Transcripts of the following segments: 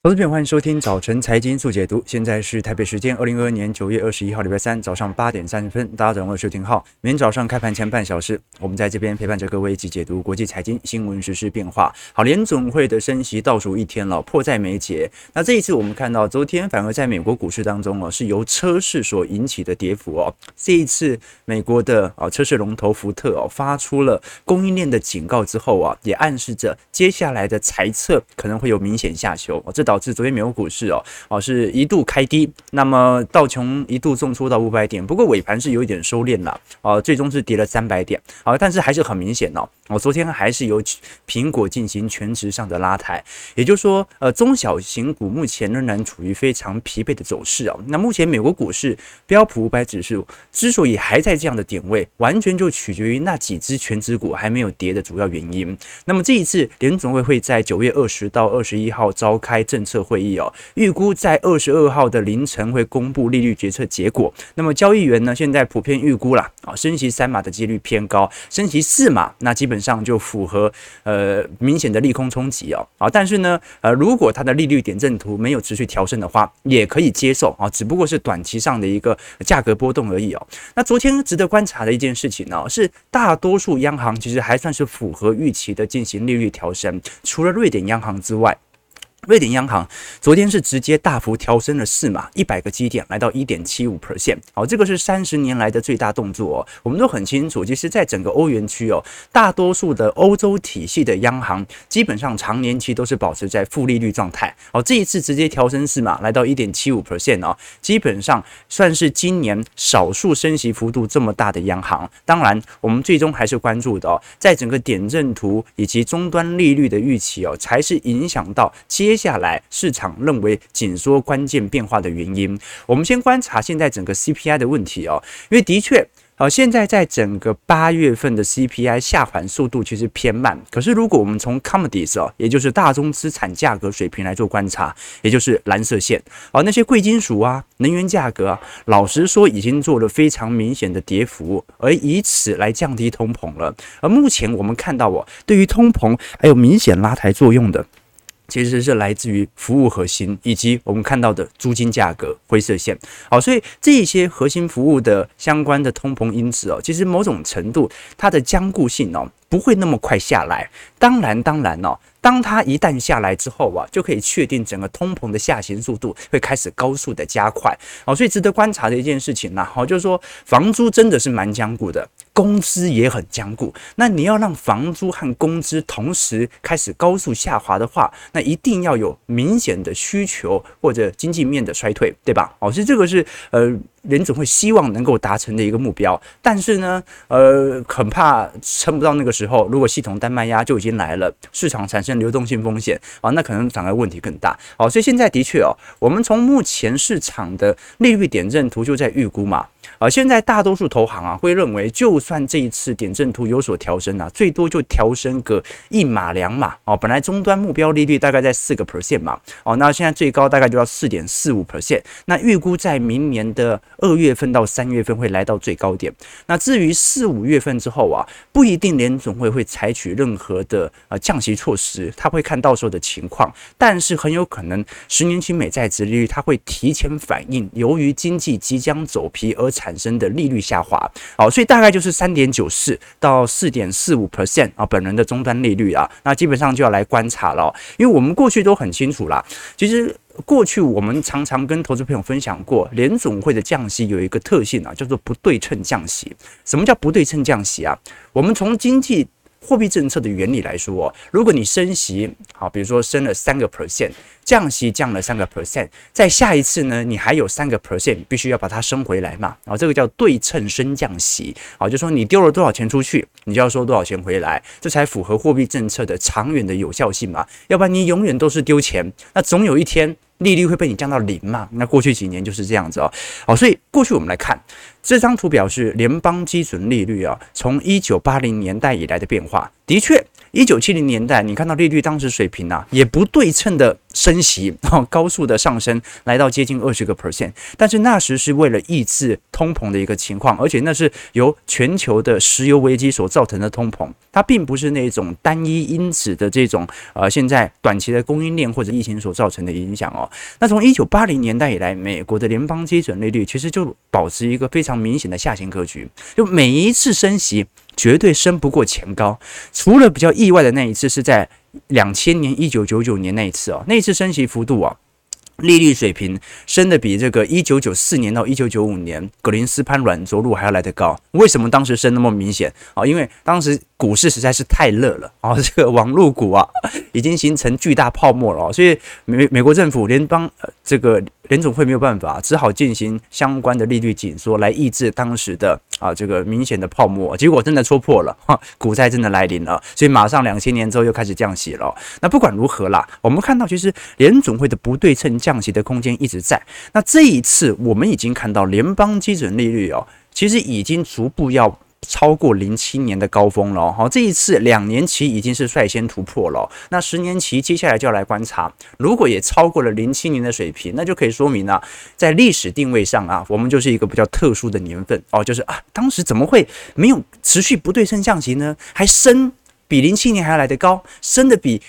投资朋友，欢迎收听早晨财经速解读。现在是台北时间二零二二年九月二十一号礼拜三早上八点三十分。大家早上好，我是邱廷浩。每天早上开盘前半小时，我们在这边陪伴着各位一起解读国际财经新闻、时事变化。好，联总会的升息倒数一天了，迫在眉睫。那这一次我们看到，昨天反而在美国股市当中哦，是由车市所引起的跌幅哦。这一次美国的啊车市龙头福特哦发出了供应链的警告之后啊，也暗示着接下来的财测可能会有明显下修哦。这导致昨天美国股市哦，哦是一度开低，那么道琼一度重挫到五百点，不过尾盘是有一点收敛了，哦，最终是跌了三百点，好，但是还是很明显哦，我昨天还是由苹果进行全值上的拉抬，也就是说，呃，中小型股目前仍然处于非常疲惫的走势哦。那目前美国股市标普五百指数之所以还在这样的点位，完全就取决于那几只全值股还没有跌的主要原因。那么这一次联准会会在九月二十到二十一号召开政策会。议哦，预估在二十二号的凌晨会公布利率决策结果。那么交易员呢，现在普遍预估啦，啊，升息三码的几率偏高，升息四码那基本上就符合呃明显的利空冲击哦。啊，但是呢，呃，如果它的利率点阵图没有持续调升的话，也可以接受啊，只不过是短期上的一个价格波动而已哦。那昨天值得观察的一件事情呢，是大多数央行其实还算是符合预期的进行利率调升，除了瑞典央行之外。瑞典央行昨天是直接大幅调升了四码，一百个基点，来到一点七五 percent。好，这个是三十年来的最大动作哦。我们都很清楚，其实，在整个欧元区哦，大多数的欧洲体系的央行基本上长年期都是保持在负利率状态。好，这一次直接调升四码，来到一点七五 percent 哦，基本上算是今年少数升息幅度这么大的央行。当然，我们最终还是关注的哦，在整个点阵图以及终端利率的预期哦，才是影响到接。下来市场认为紧缩关键变化的原因，我们先观察现在整个 CPI 的问题哦，因为的确。好，现在在整个八月份的 CPI 下滑速度其实偏慢。可是如果我们从 Commodities 哦，也就是大宗资产价格水平来做观察，也就是蓝色线，好，那些贵金属啊、能源价格啊，老实说已经做了非常明显的跌幅，而以此来降低通膨了。而目前我们看到哦，对于通膨还有明显拉抬作用的。其实是来自于服务核心，以及我们看到的租金价格灰色线。好，所以这些核心服务的相关的通膨因子哦，其实某种程度它的僵固性哦，不会那么快下来。当然，当然哦。当它一旦下来之后啊，就可以确定整个通膨的下行速度会开始高速的加快哦，所以值得观察的一件事情呢，好，就是说房租真的是蛮僵固的，工资也很僵固。那你要让房租和工资同时开始高速下滑的话，那一定要有明显的需求或者经济面的衰退，对吧？哦，所以这个是呃。人总会希望能够达成的一个目标，但是呢，呃，很怕撑不到那个时候，如果系统单卖压就已经来了，市场产生流动性风险啊，那可能反而问题更大。好，所以现在的确哦，我们从目前市场的利率点阵图就在预估嘛。啊，现在大多数投行啊会认为，就算这一次点阵图有所调升啊，最多就调升个一码两码哦。本来终端目标利率大概在四个 percent 嘛，哦，那现在最高大概就要四点四五 percent。那预估在明年的二月份到三月份会来到最高点。那至于四五月份之后啊，不一定连总会会采取任何的呃降息措施，他会看到时候的情况，但是很有可能十年期美债殖利率它会提前反映，由于经济即将走皮而产生的利率下滑，好，所以大概就是三点九四到四点四五 percent 啊，本人的终端利率啊，那基本上就要来观察了，因为我们过去都很清楚啦，其实过去我们常常跟投资朋友分享过，联总会的降息有一个特性啊，叫做不对称降息。什么叫不对称降息啊？我们从经济货币政策的原理来说，如果你升息，好，比如说升了三个 percent。降息降了三个 percent，在下一次呢，你还有三个 percent，必须要把它升回来嘛。然后这个叫对称升降息，啊，就说你丢了多少钱出去，你就要收多少钱回来，这才符合货币政策的长远的有效性嘛。要不然你永远都是丢钱，那总有一天利率会被你降到零嘛。那过去几年就是这样子哦。好，所以过去我们来看这张图表是联邦基准利率啊，从一九八零年代以来的变化，的确，一九七零年代你看到利率当时水平啊，也不对称的。升息，然后高速的上升，来到接近二十个 percent。但是那时是为了抑制通膨的一个情况，而且那是由全球的石油危机所造成的通膨，它并不是那种单一因子的这种呃现在短期的供应链或者疫情所造成的影响哦。那从一九八零年代以来，美国的联邦基准利率其实就保持一个非常明显的下行格局，就每一次升息绝对升不过前高，除了比较意外的那一次是在。两千年一九九九年那一次哦，那一次升息幅度啊，利率水平升的比这个一九九四年到一九九五年格林斯潘软着陆还要来得高。为什么当时升那么明显啊？因为当时股市实在是太热了啊，这个网络股啊已经形成巨大泡沫了，所以美美国政府联邦呃这个。联总会没有办法，只好进行相关的利率紧缩来抑制当时的啊这个明显的泡沫，结果真的戳破了，股灾真的来临了，所以马上两千年之后又开始降息了。那不管如何啦，我们看到其实联总会的不对称降息的空间一直在。那这一次我们已经看到联邦基准利率哦，其实已经逐步要。超过零七年的高峰了，好，这一次两年期已经是率先突破了，那十年期接下来就要来观察，如果也超过了零七年的水平，那就可以说明啊，在历史定位上啊，我们就是一个比较特殊的年份哦，就是啊，当时怎么会没有持续不对称降息呢？还升比零七年还要来得高，升的比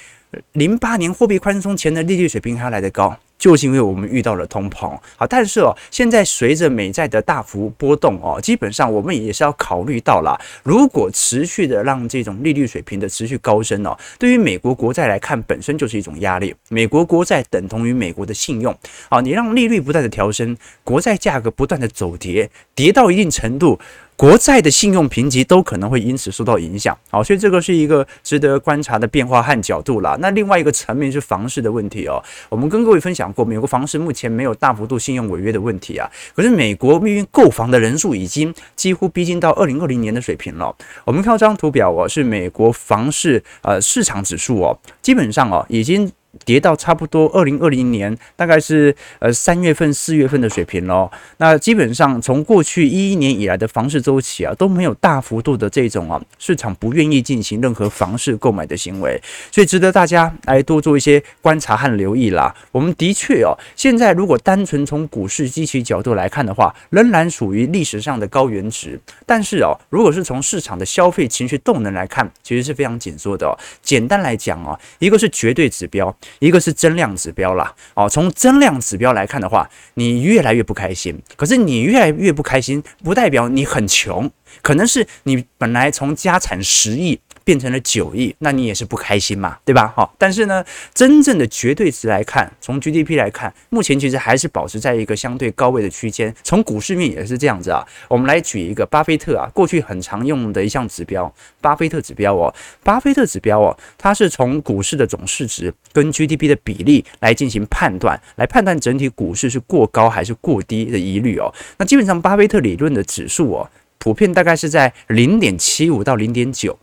零八年货币宽松前的利率水平还要来得高。就是因为我们遇到了通膨，好，但是哦，现在随着美债的大幅波动哦，基本上我们也是要考虑到了，如果持续的让这种利率水平的持续高升哦，对于美国国债来看，本身就是一种压力。美国国债等同于美国的信用，好，你让利率不断的调升，国债价格不断的走跌，跌到一定程度。国债的信用评级都可能会因此受到影响，好，所以这个是一个值得观察的变化和角度啦。那另外一个层面是房市的问题哦，我们跟各位分享过，美国房市目前没有大幅度信用违约的问题啊，可是美国命运购房的人数已经几乎逼近到二零二零年的水平了。我们看到这张图表哦，是美国房市呃市场指数哦，基本上哦已经。跌到差不多二零二零年大概是呃三月份四月份的水平喽。那基本上从过去一一年以来的房市周期啊都没有大幅度的这种啊市场不愿意进行任何房市购买的行为，所以值得大家来多做一些观察和留意啦。我们的确哦，现在如果单纯从股市基期角度来看的话，仍然属于历史上的高原值。但是哦，如果是从市场的消费情绪动能来看，其实是非常紧缩的哦。简单来讲哦，一个是绝对指标。一个是增量指标啦，哦，从增量指标来看的话，你越来越不开心。可是你越来越不开心，不代表你很穷，可能是你本来从家产十亿。变成了九亿，那你也是不开心嘛，对吧？好，但是呢，真正的绝对值来看，从 GDP 来看，目前其实还是保持在一个相对高位的区间。从股市面也是这样子啊。我们来举一个巴菲特啊，过去很常用的一项指标，巴菲特指标哦，巴菲特指标哦，它是从股市的总市值跟 GDP 的比例来进行判断，来判断整体股市是过高还是过低的疑虑哦。那基本上巴菲特理论的指数哦，普遍大概是在零点七五到零点九。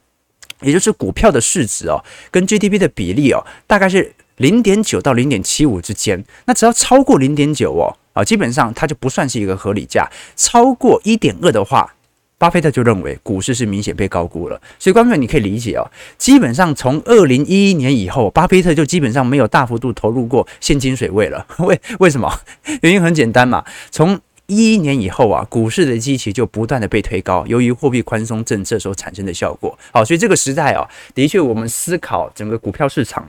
也就是股票的市值哦，跟 GDP 的比例哦，大概是零点九到零点七五之间。那只要超过零点九哦，啊，基本上它就不算是一个合理价。超过一点二的话，巴菲特就认为股市是明显被高估了。所以，观众们你可以理解哦，基本上从二零一一年以后，巴菲特就基本上没有大幅度投入过现金水位了。为为什么？原因很简单嘛，从一一年以后啊，股市的基期就不断的被推高，由于货币宽松政策所产生的效果。好，所以这个时代啊，的确我们思考整个股票市场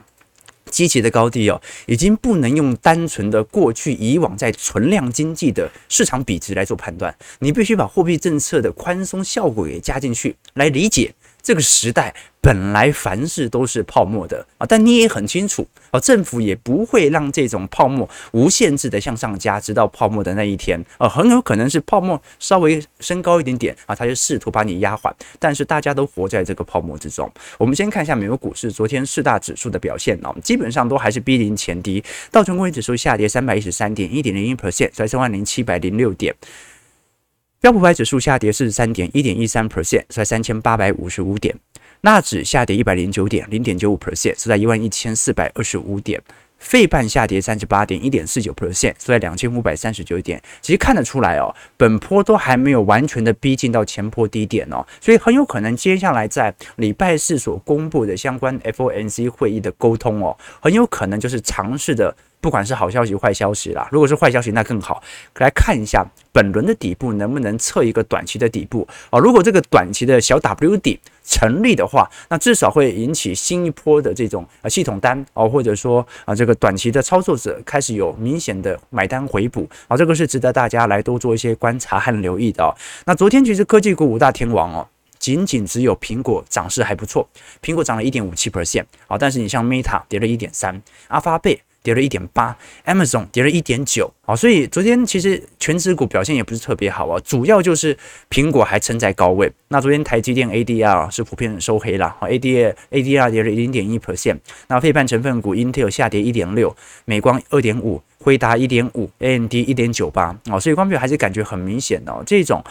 基期的高低哦，已经不能用单纯的过去以往在存量经济的市场比值来做判断，你必须把货币政策的宽松效果给加进去来理解这个时代。本来凡事都是泡沫的啊，但你也很清楚啊，政府也不会让这种泡沫无限制的向上加，直到泡沫的那一天啊，很有可能是泡沫稍微升高一点点啊，他就试图把你压缓。但是大家都活在这个泡沫之中。我们先看一下美国股市昨天四大指数的表现啊，基本上都还是逼临前低，道琼工业指数下跌三百一十三点，一点零一 percent，在三万零七百零六点。标普百指数下跌四十三点，一点一三 percent，在三千八百五十五点。纳指下跌一百零九点，零点九五 percent，是在一万一千四百二十五点。费半下跌三十八点一点四九 percent，收在两千五百三十九点。其实看得出来哦，本波都还没有完全的逼近到前波低点哦，所以很有可能接下来在礼拜四所公布的相关 FOMC 会议的沟通哦，很有可能就是尝试的。不管是好消息、坏消息啦，如果是坏消息，那更好。来看一下本轮的底部能不能测一个短期的底部啊？如果这个短期的小 W 底成立的话，那至少会引起新一波的这种啊系统单哦，或者说啊这个短期的操作者开始有明显的买单回补啊，这个是值得大家来多做一些观察和留意的哦。那昨天其实科技股五大天王哦，仅仅只有苹果涨势还不错，苹果涨了一点五七 percent 啊，但是你像 Meta 跌了一点三，阿发贝。跌了一点八，Amazon 跌了一点九，啊，所以昨天其实全指股表现也不是特别好啊，主要就是苹果还撑在高位。那昨天台积电 ADR 是普遍收黑了，，ADR ADR 跌了零点一 percent，那非半成分股 Intel 下跌一点六，美光二点五。回答一点五，AMD 一点九八哦，所以光标还是感觉很明显哦。这种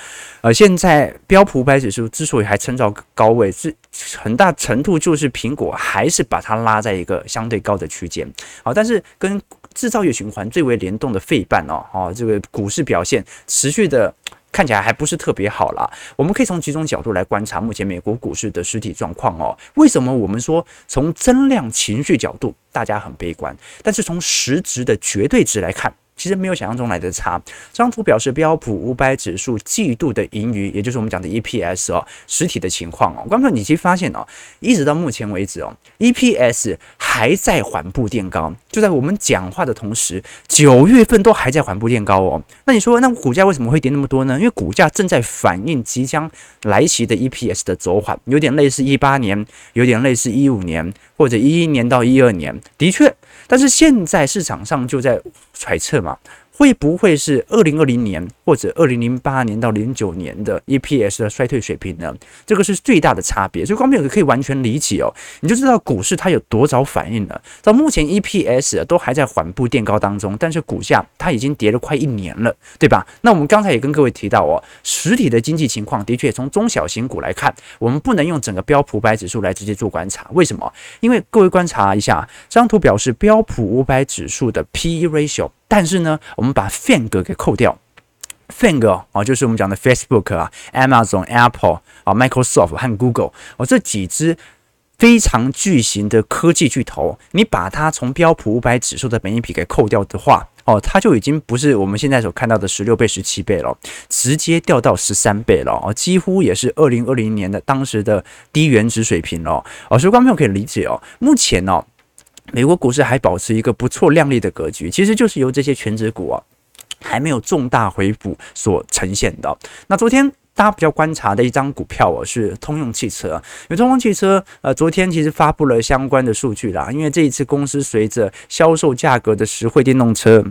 呃，现在标普五百指数之所以还撑到高位，是很大程度就是苹果还是把它拉在一个相对高的区间。好，但是跟制造业循环最为联动的费半哦，哦，这个股市表现持续的。看起来还不是特别好啦。我们可以从几种角度来观察目前美国股市的实体状况哦。为什么我们说从增量情绪角度大家很悲观，但是从实质的绝对值来看？其实没有想象中来的差。这张图表示标普五百指数季度的盈余，也就是我们讲的 EPS 哦，实体的情况哦。观众，你其实发现哦，一直到目前为止哦，EPS 还在缓步垫高。就在我们讲话的同时，九月份都还在缓步垫高哦。那你说，那股价为什么会跌那么多呢？因为股价正在反映即将来袭的 EPS 的走缓，有点类似一八年，有点类似一五年，或者一一年到一二年，的确。但是现在市场上就在揣测嘛。会不会是二零二零年或者二零零八年到零九年的 EPS 的衰退水平呢？这个是最大的差别，所以观众朋友可以完全理解哦，你就知道股市它有多早反应了。到目前 EPS 都还在缓步垫高当中，但是股价它已经跌了快一年了，对吧？那我们刚才也跟各位提到哦，实体的经济情况的确从中小型股来看，我们不能用整个标普五百指数来直接做观察。为什么？因为各位观察一下，这张图表示标普五百指数的 PE ratio。但是呢，我们把 FANG 给扣掉，FANG 啊，就是我们讲的 Facebook 啊、Amazon、Apple 啊、Microsoft 和 Google 哦，这几只非常巨型的科技巨头，你把它从标普五百指数的本益比给扣掉的话，哦，它就已经不是我们现在所看到的十六倍、十七倍了，直接掉到十三倍了哦，几乎也是二零二零年的当时的低原值水平了哦，所以观众朋友可以理解哦，目前呢。美国股市还保持一个不错亮丽的格局，其实就是由这些全值股啊还没有重大回补所呈现的。那昨天大家比较观察的一张股票哦，是通用汽车，因为通用汽车呃昨天其实发布了相关的数据啦，因为这一次公司随着销售价格的实惠电动车。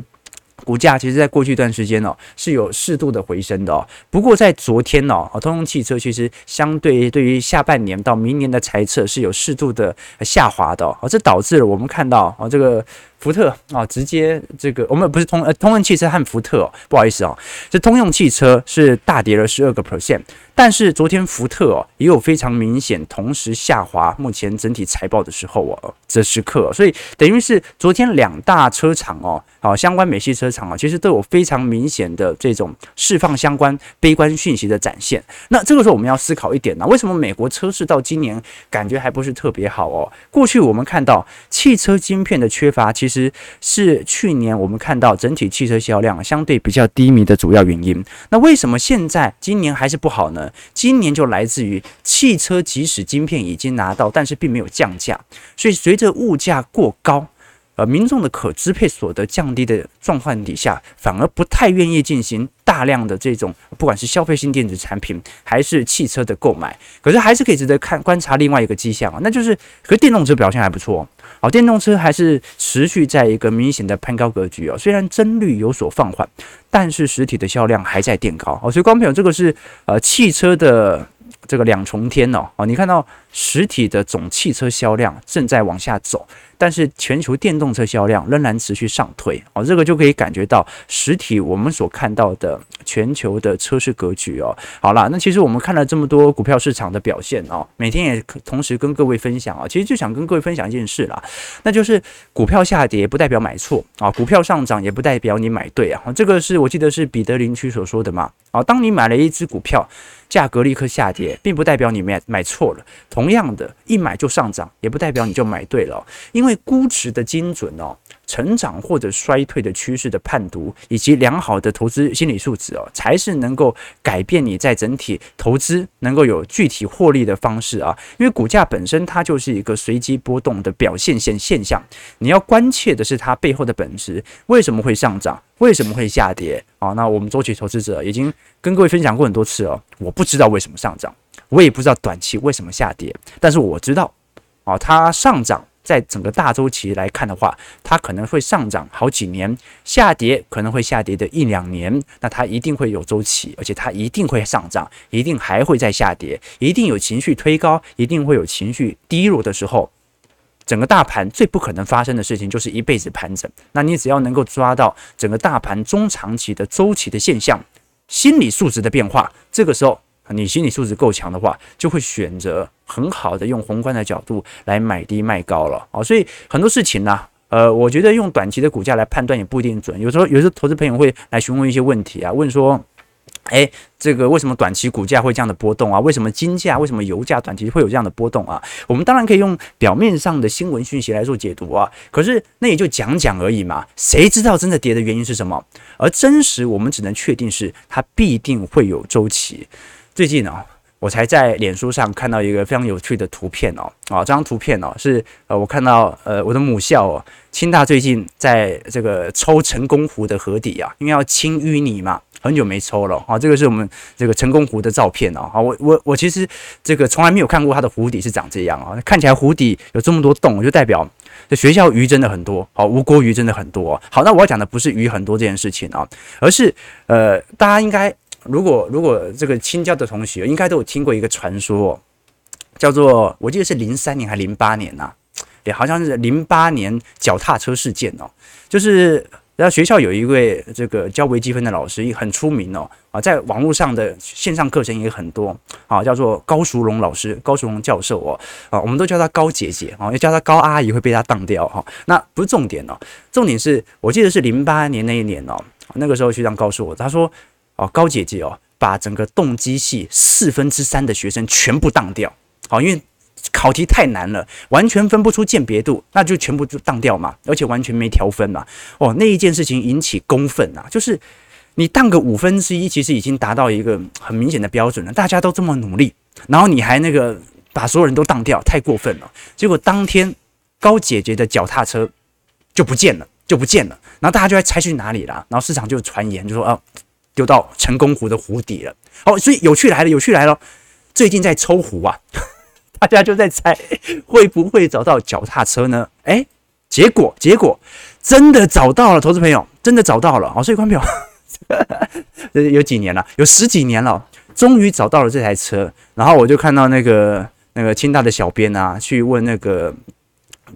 股价其实，在过去一段时间哦，是有适度的回升的哦。不过在昨天哦，通用汽车其实相对对于下半年到明年的财测是有适度的下滑的哦。这导致了我们看到哦，这个。福特啊，直接这个我们不是通呃通用汽车和福特哦，不好意思哦，这通用汽车是大跌了十二个 percent，但是昨天福特哦也有非常明显同时下滑，目前整体财报的时候哦这时刻，所以等于是昨天两大车厂哦，好相关美系车厂啊，其实都有非常明显的这种释放相关悲观讯息的展现。那这个时候我们要思考一点呢，为什么美国车市到今年感觉还不是特别好哦？过去我们看到汽车晶片的缺乏，其。其实是去年我们看到整体汽车销量相对比较低迷的主要原因。那为什么现在今年还是不好呢？今年就来自于汽车即使晶片已经拿到，但是并没有降价，所以随着物价过高。呃，民众的可支配所得降低的状况底下，反而不太愿意进行大量的这种，不管是消费性电子产品还是汽车的购买。可是还是可以值得看观察另外一个迹象啊，那就是，可电动车表现还不错，好，电动车还是持续在一个明显的攀高格局哦。虽然增率有所放缓，但是实体的销量还在垫高哦。所以，观众朋友，这个是呃汽车的。这个两重天哦，哦，你看到实体的总汽车销量正在往下走。但是全球电动车销量仍然持续上推哦，这个就可以感觉到实体我们所看到的全球的车市格局哦。好了，那其实我们看了这么多股票市场的表现哦，每天也同时跟各位分享啊，其实就想跟各位分享一件事啦，那就是股票下跌不代表买错啊，股票上涨也不代表你买对啊。这个是我记得是彼得林区所说的嘛啊，当你买了一只股票，价格立刻下跌，并不代表你买买错了。同同样的，一买就上涨，也不代表你就买对了。因为估值的精准哦，成长或者衰退的趋势的判读，以及良好的投资心理素质哦，才是能够改变你在整体投资能够有具体获利的方式啊。因为股价本身它就是一个随机波动的表现现现象，你要关切的是它背后的本质，为什么会上涨？为什么会下跌？啊，那我们周期投资者已经跟各位分享过很多次哦。我不知道为什么上涨，我也不知道短期为什么下跌，但是我知道，啊，它上涨在整个大周期来看的话，它可能会上涨好几年，下跌可能会下跌的一两年，那它一定会有周期，而且它一定会上涨，一定还会再下跌，一定有情绪推高，一定会有情绪低落的时候。整个大盘最不可能发生的事情就是一辈子盘整。那你只要能够抓到整个大盘中长期的周期的现象，心理素质的变化，这个时候你心理素质够强的话，就会选择很好的用宏观的角度来买低卖高了啊。所以很多事情呢，呃，我觉得用短期的股价来判断也不一定准。有时候，有时候投资朋友会来询问一些问题啊，问说。哎，这个为什么短期股价会这样的波动啊？为什么金价、为什么油价短期会有这样的波动啊？我们当然可以用表面上的新闻讯息来做解读啊，可是那也就讲讲而已嘛。谁知道真的跌的原因是什么？而真实我们只能确定是它必定会有周期。最近呢、哦，我才在脸书上看到一个非常有趣的图片哦，啊，这张图片哦是呃，我看到呃我的母校哦，清大最近在这个抽成功湖的河底啊，因为要清淤泥嘛。很久没抽了啊！这个是我们这个成功湖的照片哦。好，我我我其实这个从来没有看过它的湖底是长这样啊。看起来湖底有这么多洞，就代表这学校鱼真的很多，好，吴郭鱼真的很多。好，那我要讲的不是鱼很多这件事情啊，而是呃，大家应该如果如果这个清交的同学应该都有听过一个传说，叫做我记得是零三年还零八年呐，也好像是零八年脚踏车事件哦，就是。然后学校有一位这个教微积分的老师，也很出名哦啊，在网络上的线上课程也很多啊，叫做高淑荣老师、高淑荣教授哦啊，我们都叫他高姐姐啊，要叫他高阿姨会被他当掉哈。那不是重点哦，重点是我记得是零八年那一年哦，那个时候学长告诉我，他说哦，高姐姐哦，把整个动机系四分之三的学生全部当掉，好，因为。考题太难了，完全分不出鉴别度，那就全部就当掉嘛，而且完全没调分嘛。哦，那一件事情引起公愤啊，就是你当个五分之一，其实已经达到一个很明显的标准了。大家都这么努力，然后你还那个把所有人都当掉，太过分了。结果当天高姐姐的脚踏车就不见了，就不见了。然后大家就在猜去哪里了，然后市场就传言就说啊，丢到成功湖的湖底了。哦，所以有趣来了，有趣来了，最近在抽湖啊。大家就在猜会不会找到脚踏车呢？哎，结果结果真的找到了，投资朋友真的找到了好。所以观众朋友，有几年了？有十几年了，终于找到了这台车。然后我就看到那个那个清大的小编啊，去问那个。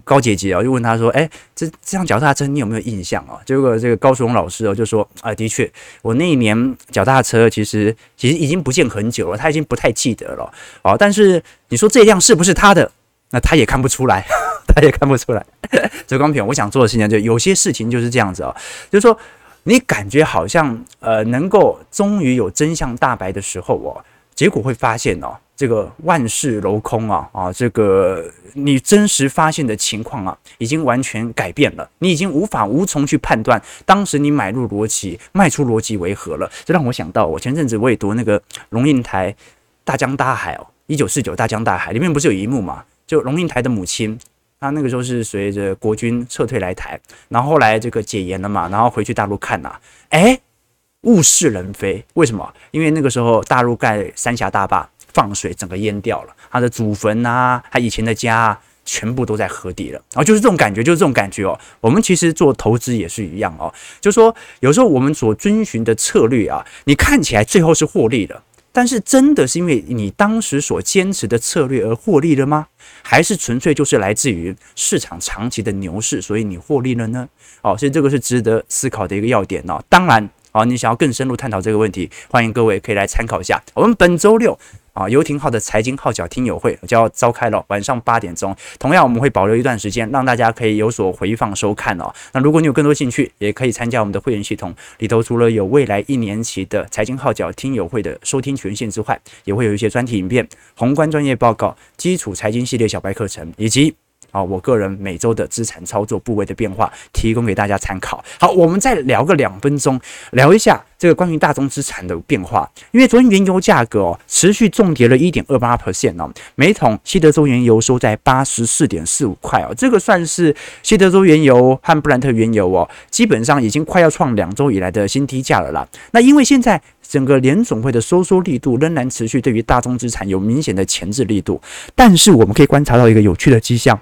高姐姐啊，就问他说：“哎，这这辆脚踏车你有没有印象啊？”结果这个高雄老师哦就说：“啊，的确，我那一年脚踏车其实其实已经不见很久了，他已经不太记得了啊。但是你说这辆是不是他的？那他也看不出来，他也看不出来。这光平，我想做的事情就有些事情就是这样子啊，就是说你感觉好像呃能够终于有真相大白的时候哦，结果会发现哦。”这个万事楼空啊啊！这个你真实发现的情况啊，已经完全改变了。你已经无法无从去判断当时你买入逻辑、卖出逻辑为何了。这让我想到，我前阵子我也读那个龙应台《大江大海》哦，《一九四九大江大海》里面不是有一幕嘛？就龙应台的母亲，她那个时候是随着国军撤退来台，然后后来这个解严了嘛，然后回去大陆看呐、啊，哎，物是人非。为什么？因为那个时候大陆盖三峡大坝。放水，整个淹掉了他的祖坟啊，他以前的家啊，全部都在河底了。然后就是这种感觉，就是这种感觉哦。我们其实做投资也是一样哦，就说有时候我们所遵循的策略啊，你看起来最后是获利了，但是真的是因为你当时所坚持的策略而获利了吗？还是纯粹就是来自于市场长期的牛市，所以你获利了呢？哦，所以这个是值得思考的一个要点哦。当然，哦，你想要更深入探讨这个问题，欢迎各位可以来参考一下我们本周六。啊，游艇号的财经号角听友会就要召开了，晚上八点钟。同样，我们会保留一段时间，让大家可以有所回放收看哦。那如果你有更多兴趣，也可以参加我们的会员系统里头，除了有未来一年期的财经号角听友会的收听权限之外，也会有一些专题影片、宏观专业报告、基础财经系列小白课程，以及。啊，我个人每周的资产操作部位的变化，提供给大家参考。好，我们再聊个两分钟，聊一下这个关于大宗资产的变化。因为昨天原油价格哦持续重跌了一点二八 percent 哦，每桶西德州原油收在八十四点四五块哦，这个算是西德州原油和布兰特原油哦，基本上已经快要创两周以来的新低价了啦。那因为现在整个联总会的收缩力度仍然持续，对于大宗资产有明显的钳制力度，但是我们可以观察到一个有趣的迹象。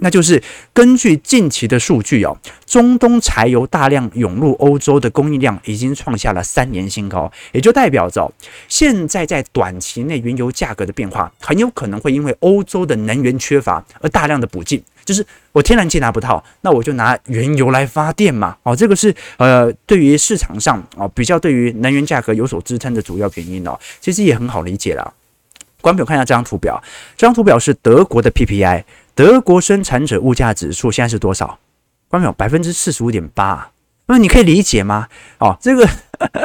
那就是根据近期的数据哦，中东柴油大量涌入欧洲的供应量已经创下了三年新高，也就代表着现在在短期内原油价格的变化很有可能会因为欧洲的能源缺乏而大量的补进，就是我天然气拿不到，那我就拿原油来发电嘛，哦，这个是呃对于市场上哦比较对于能源价格有所支撑的主要原因哦，其实也很好理解了。观众朋友看一下这张图表，这张图表是德国的 PPI。德国生产者物价指数现在是多少？观众朋友，百分之四十五点八。那你可以理解吗？哦，这个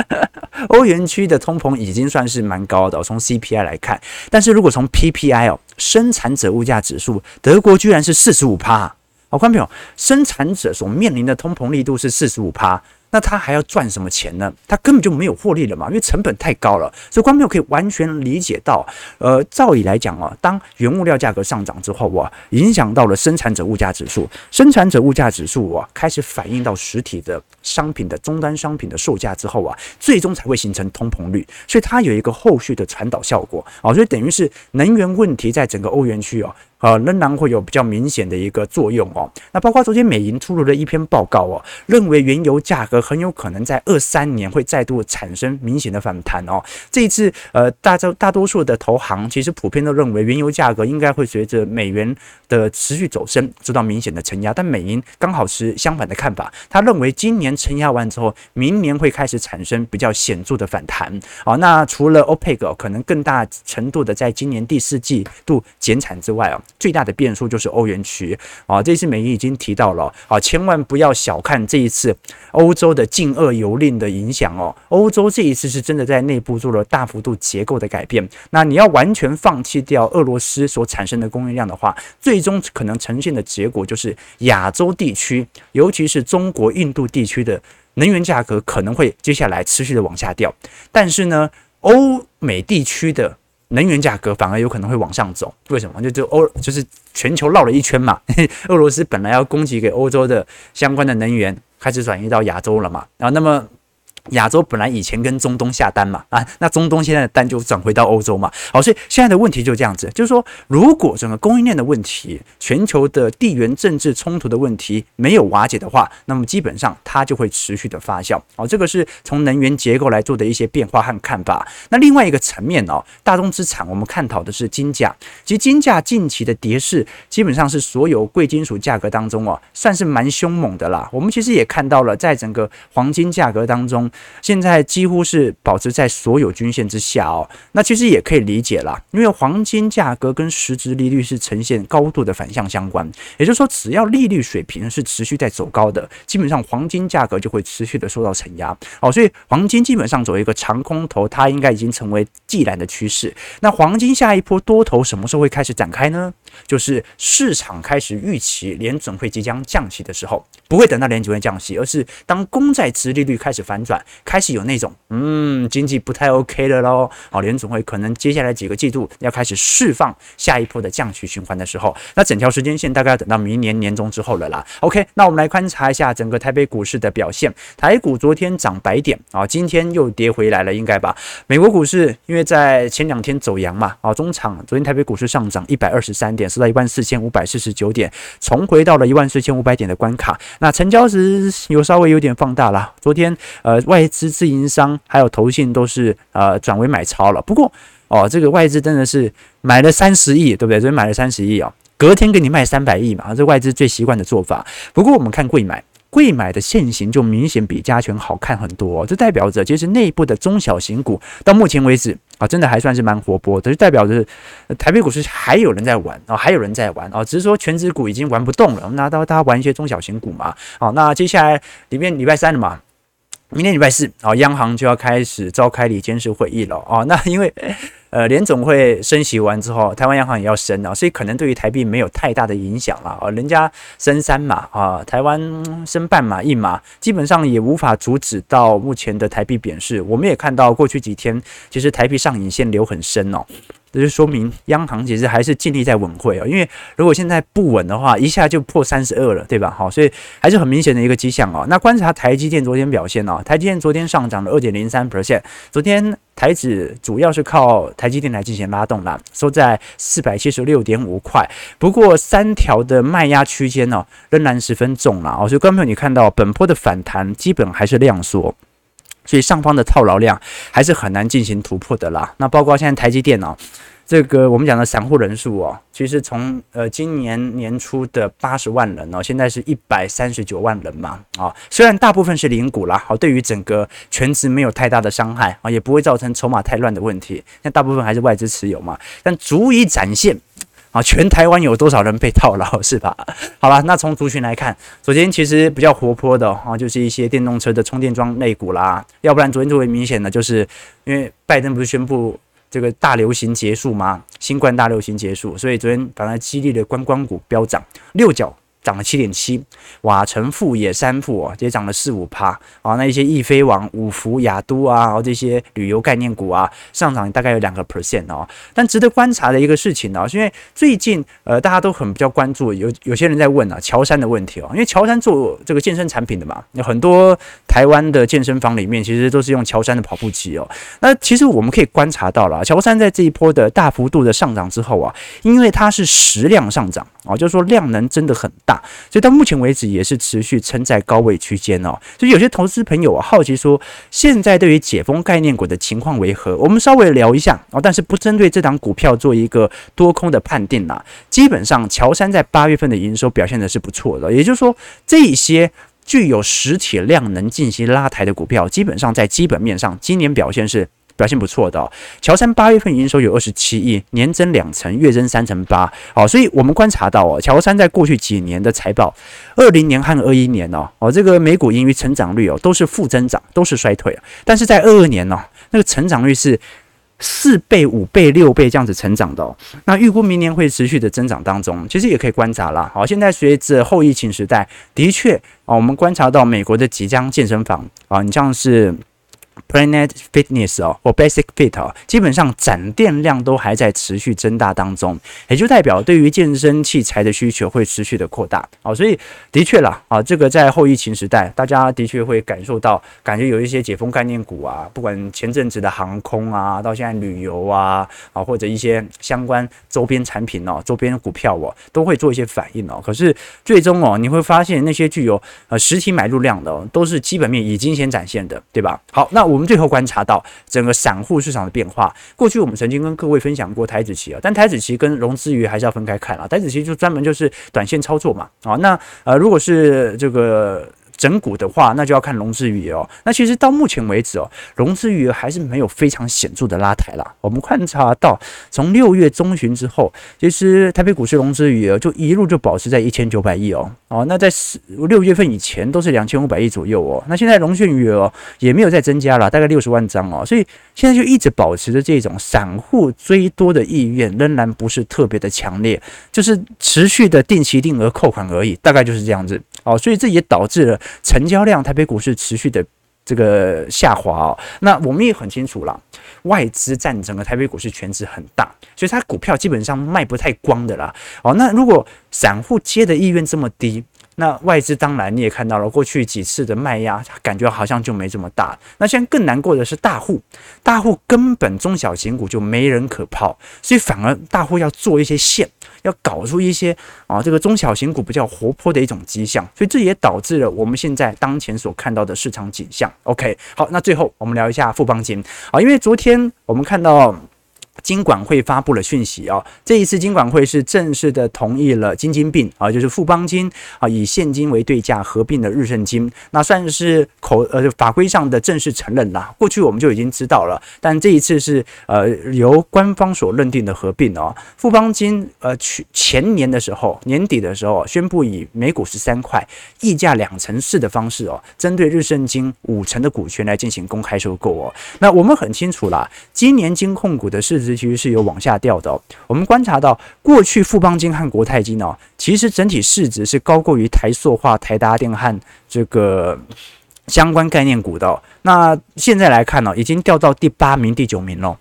欧元区的通膨已经算是蛮高的，从 CPI 来看。但是如果从 PPI 哦，生产者物价指数，德国居然是四十五趴。好，观众朋友，生产者所面临的通膨力度是四十五趴。那他还要赚什么钱呢？他根本就没有获利了嘛，因为成本太高了。所以观众朋友可以完全理解到，呃，照理来讲啊，当原物料价格上涨之后啊，影响到了生产者物价指数，生产者物价指数啊，开始反映到实体的商品的终端商品的售价之后啊，最终才会形成通膨率。所以它有一个后续的传导效果啊，所以等于是能源问题在整个欧元区哦。呃，仍然会有比较明显的一个作用哦。那包括昨天美银出炉的一篇报告哦，认为原油价格很有可能在二三年会再度产生明显的反弹哦。这一次，呃，大周大多数的投行其实普遍都认为原油价格应该会随着美元的持续走升，受到明显的承压。但美银刚好是相反的看法，他认为今年承压完之后，明年会开始产生比较显著的反弹。哦，那除了 OPEC 可能更大程度的在今年第四季度减产之外啊。最大的变数就是欧元区啊，这次美银已经提到了啊，千万不要小看这一次欧洲的禁俄油令的影响哦。欧洲这一次是真的在内部做了大幅度结构的改变。那你要完全放弃掉俄罗斯所产生的供应量的话，最终可能呈现的结果就是亚洲地区，尤其是中国、印度地区的能源价格可能会接下来持续的往下掉。但是呢，欧美地区的能源价格反而有可能会往上走，为什么？就就欧就是全球绕了一圈嘛，俄罗斯本来要供给给欧洲的相关的能源，开始转移到亚洲了嘛，然后那么。亚洲本来以前跟中东下单嘛，啊，那中东现在的单就转回到欧洲嘛，好，所以现在的问题就这样子，就是说，如果整个供应链的问题、全球的地缘政治冲突的问题没有瓦解的话，那么基本上它就会持续的发酵。好，这个是从能源结构来做的一些变化和看法。那另外一个层面哦，大宗资产我们看讨的是金价，其实金价近期的跌势基本上是所有贵金属价格当中哦，算是蛮凶猛的啦。我们其实也看到了，在整个黄金价格当中。现在几乎是保持在所有均线之下哦，那其实也可以理解啦，因为黄金价格跟实质利率是呈现高度的反向相关，也就是说，只要利率水平是持续在走高的，基本上黄金价格就会持续的受到承压哦，所以黄金基本上走一个长空头，它应该已经成为既然的趋势。那黄金下一波多头什么时候会开始展开呢？就是市场开始预期联准会即将降息的时候，不会等到联准会降息，而是当公债殖利率开始反转。开始有那种嗯，经济不太 OK 的喽，好，联总会可能接下来几个季度要开始释放下一波的降息循环的时候，那整条时间线大概要等到明年年中之后了啦。OK，那我们来观察一下整个台北股市的表现，台股昨天涨百点啊，今天又跌回来了，应该吧？美国股市因为在前两天走阳嘛，啊，中场昨天台北股市上涨一百二十三点，收到一万四千五百四十九点，重回到了一万四千五百点的关卡。那成交值有稍微有点放大了，昨天呃外。外资、自营商还有投信都是呃转为买超了。不过哦，这个外资真的是买了三十亿，对不对？所以买了三十亿啊，隔天给你卖三百亿嘛，这外资最习惯的做法。不过我们看贵买。贵买的线型就明显比加权好看很多，哦，这代表着其实内部的中小型股到目前为止啊，真的还算是蛮活泼的，就代表着台北股市还有人在玩啊，还有人在玩啊，只是说全值股已经玩不动了，我们拿到大家玩一些中小型股嘛。好，那接下来里面礼拜三了嘛，明天礼拜四啊，央行就要开始召开理监事会议了啊，那因为。呃，联总会升息完之后，台湾央行也要升啊，所以可能对于台币没有太大的影响了啊。人家升三码啊，台湾升半码一码，基本上也无法阻止到目前的台币贬势。我们也看到过去几天，其实台币上影线流很深哦。这就说明央行其实还是尽力在稳汇哦，因为如果现在不稳的话，一下就破三十二了，对吧？好，所以还是很明显的一个迹象哦。那观察台积电昨天表现哦，台积电昨天上涨了二点零三 percent，昨天台指主要是靠台积电来进行拉动啦，收在四百七十六点五块。不过三条的卖压区间呢，仍然十分重了哦，所以观众朋友你看到本波的反弹基本还是量缩。所以上方的套牢量还是很难进行突破的啦。那包括现在台积电脑，这个我们讲的散户人数哦，其实从呃今年年初的八十万人哦，现在是一百三十九万人嘛啊。虽然大部分是零股啦，好，对于整个全值没有太大的伤害啊，也不会造成筹码太乱的问题。那大部分还是外资持有嘛，但足以展现。啊，全台湾有多少人被套牢是吧？好了，那从族群来看，昨天其实比较活泼的啊，就是一些电动车的充电桩类股啦。要不然昨天最为明显的就是，因为拜登不是宣布这个大流行结束吗？新冠大流行结束，所以昨天反而激励的观光股飙涨，六角。涨了七点七，瓦城、富也、三富啊，也涨了四五趴啊。那一些易飞网、五福、雅都啊，然后这些旅游概念股啊，上涨大概有两个 percent 哦。但值得观察的一个事情呢，是因为最近呃，大家都很比较关注，有有些人在问啊，乔山的问题哦。因为乔山做这个健身产品的嘛，有很多台湾的健身房里面其实都是用乔山的跑步机哦。那其实我们可以观察到了，乔山在这一波的大幅度的上涨之后啊，因为它是实量上涨啊，就是说量能真的很大。所以到目前为止也是持续撑在高位区间哦，所以有些投资朋友啊好奇说，现在对于解封概念股的情况为何？我们稍微聊一下哦，但是不针对这档股票做一个多空的判定啦。基本上，乔山在八月份的营收表现的是不错的，也就是说，这一些具有实体量能进行拉抬的股票，基本上在基本面上今年表现是。表现不错的，乔山八月份营收有二十七亿，年增两成，月增三成八。好，所以我们观察到哦，乔山在过去几年的财报，二零年和二一年哦，哦这个每股盈余成长率哦都是负增长，都是衰退。但是在二二年呢，那个成长率是四倍、五倍、六倍这样子成长的哦。那预估明年会持续的增长当中，其实也可以观察啦。好，现在随着后疫情时代，的确啊，我们观察到美国的即将健身房啊，你像是。Planet Fitness 哦，或 Basic Fit 哦，基本上展店量都还在持续增大当中，也就代表对于健身器材的需求会持续的扩大哦，所以的确啦啊，这个在后疫情时代，大家的确会感受到，感觉有一些解封概念股啊，不管前阵子的航空啊，到现在旅游啊啊，或者一些相关周边产品哦，周边股票哦，都会做一些反应哦。可是最终哦，你会发现那些具有呃实体买入量的，哦，都是基本面已经先展现的，对吧？好，那。我们最后观察到整个散户市场的变化。过去我们曾经跟各位分享过台子期啊，但台子期跟融资余还是要分开看啊。台子期就专门就是短线操作嘛。啊，那呃，如果是这个。整股的话，那就要看融资余额哦。那其实到目前为止哦，融资余额还是没有非常显著的拉抬啦。我们观察到，从六月中旬之后，其实台北股市融资余额就一路就保持在一千九百亿哦。哦，那在六月份以前都是两千五百亿左右哦。那现在融券余额也没有再增加了，大概六十万张哦。所以现在就一直保持着这种散户追多的意愿，仍然不是特别的强烈，就是持续的定期定额扣款而已，大概就是这样子。哦，所以这也导致了成交量，台北股市持续的这个下滑哦。那我们也很清楚了，外资占整个台北股市权值很大，所以它股票基本上卖不太光的啦。哦，那如果散户接的意愿这么低，那外资当然你也看到了，过去几次的卖压，感觉好像就没这么大。那现在更难过的是大户，大户根本中小型股就没人可抛，所以反而大户要做一些线，要搞出一些啊这个中小型股比较活泼的一种迹象，所以这也导致了我们现在当前所看到的市场景象。OK，好，那最后我们聊一下富邦金啊，因为昨天我们看到。金管会发布了讯息啊，这一次金管会是正式的同意了金金并啊，就是富邦金啊以现金为对价合并的日盛金，那算是口呃法规上的正式承认啦。过去我们就已经知道了，但这一次是呃由官方所认定的合并哦。富邦金呃去前年的时候年底的时候宣布以每股十三块溢价两成四的方式哦，针对日盛金五成的股权来进行公开收购哦。那我们很清楚啦，今年金控股的市值。其实是有往下掉的。我们观察到，过去富邦金和国泰金哦，其实整体市值是高过于台塑化、台达电和这个相关概念股的。那现在来看呢，已经掉到第八名、第九名了。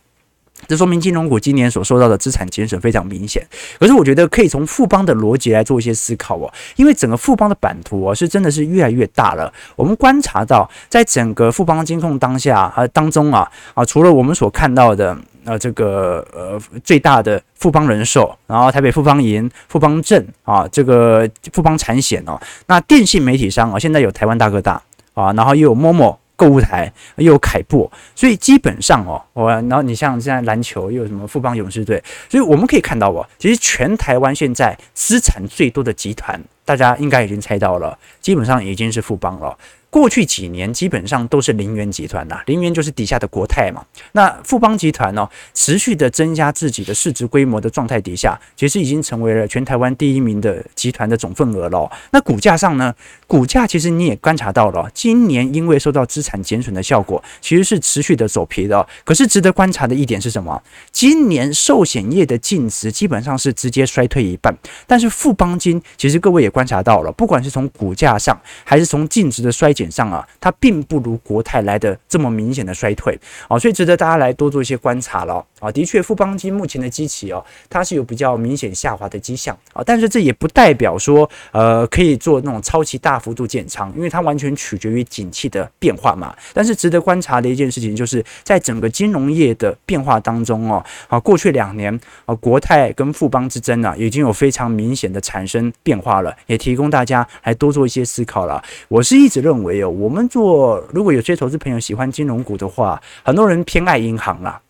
这说明金融股今年所受到的资产减损非常明显。可是我觉得可以从富邦的逻辑来做一些思考哦，因为整个富邦的版图哦是真的是越来越大了。我们观察到，在整个富邦金控当下啊当中啊啊，除了我们所看到的呃这个呃最大的富邦人寿，然后台北富邦银、富邦证啊，这个富邦产险哦，那电信媒体商啊，现在有台湾大哥大啊，然后又有 MOMO。购物台又有凯擘，所以基本上哦，我然后你像现在篮球又有什么富邦勇士队，所以我们可以看到哦，其实全台湾现在资产最多的集团，大家应该已经猜到了，基本上已经是富邦了。过去几年基本上都是林园集团呐，林园就是底下的国泰嘛。那富邦集团呢，持续的增加自己的市值规模的状态底下，其实已经成为了全台湾第一名的集团的总份额了。那股价上呢，股价其实你也观察到了，今年因为受到资产减损的效果，其实是持续的走皮的。可是值得观察的一点是什么？今年寿险业的净值基本上是直接衰退一半，但是富邦金其实各位也观察到了，不管是从股价上还是从净值的衰减。上啊，它并不如国泰来的这么明显的衰退啊，所以值得大家来多做一些观察了啊。的确，富邦金目前的基期哦，它是有比较明显下滑的迹象啊，但是这也不代表说呃可以做那种超级大幅度减仓，因为它完全取决于景气的变化嘛。但是值得观察的一件事情，就是在整个金融业的变化当中哦，啊，过去两年啊，国泰跟富邦之争啊，已经有非常明显的产生变化了，也提供大家来多做一些思考了。我是一直认为哦。我们做，如果有些投资朋友喜欢金融股的话，很多人偏爱银行啦，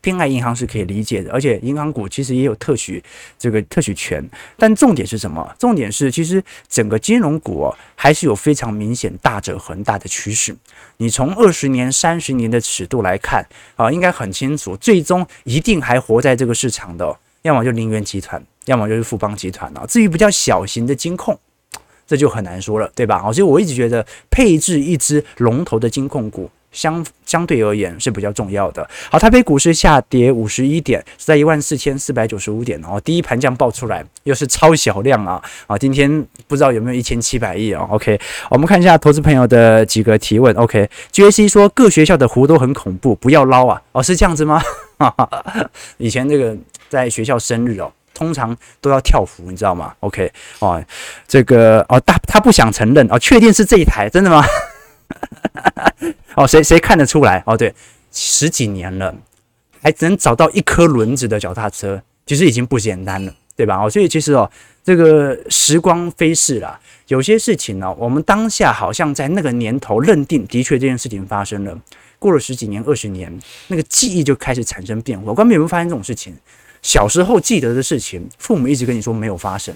偏爱银行是可以理解的，而且银行股其实也有特许这个特许权。但重点是什么？重点是其实整个金融股，还是有非常明显大者恒大的趋势。你从二十年、三十年的尺度来看啊，应该很清楚，最终一定还活在这个市场的，要么就林园集团，要么就是富邦集团啊。至于比较小型的金控。这就很难说了，对吧？好，所以我一直觉得配置一支龙头的金控股相相对而言是比较重要的。好，台北股市下跌五十一点，是在一万四千四百九十五点哦。第一盘这样爆出来，又是超小量啊！啊，今天不知道有没有一千七百亿啊？OK，我们看一下投资朋友的几个提问。OK，JC 说各学校的湖都很恐怖，不要捞啊！哦，是这样子吗？以前这个在学校生日哦。通常都要跳湖，你知道吗？OK，哦，这个哦，他他不想承认哦，确定是这一台，真的吗？哦，谁谁看得出来？哦，对，十几年了，还能找到一颗轮子的脚踏车，其实已经不简单了，对吧？哦，所以其实哦，这个时光飞逝了，有些事情呢，哦，我们当下好像在那个年头认定的确这件事情发生了，过了十几年、二十年，那个记忆就开始产生变化。观众有没有发现这种事情？小时候记得的事情，父母一直跟你说没有发生，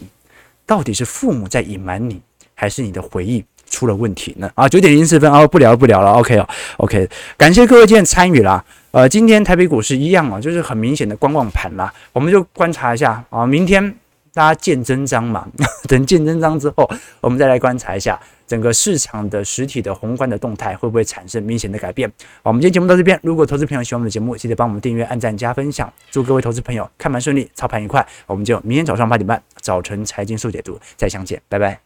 到底是父母在隐瞒你，还是你的回忆出了问题呢？啊，九点零四分啊，不聊不聊了，OK 哦，OK，感谢各位今天参与啦。呃，今天台北股市一样啊，就是很明显的观望盘啦，我们就观察一下啊，明天大家见真章嘛，等见真章之后，我们再来观察一下。整个市场的实体的宏观的动态会不会产生明显的改变？好，我们今天节目到这边。如果投资朋友喜欢我们的节目，记得帮我们订阅、按赞、加分享。祝各位投资朋友看盘顺利，操盘愉快。我们就明天早上八点半早晨财经速解读再相见，拜拜。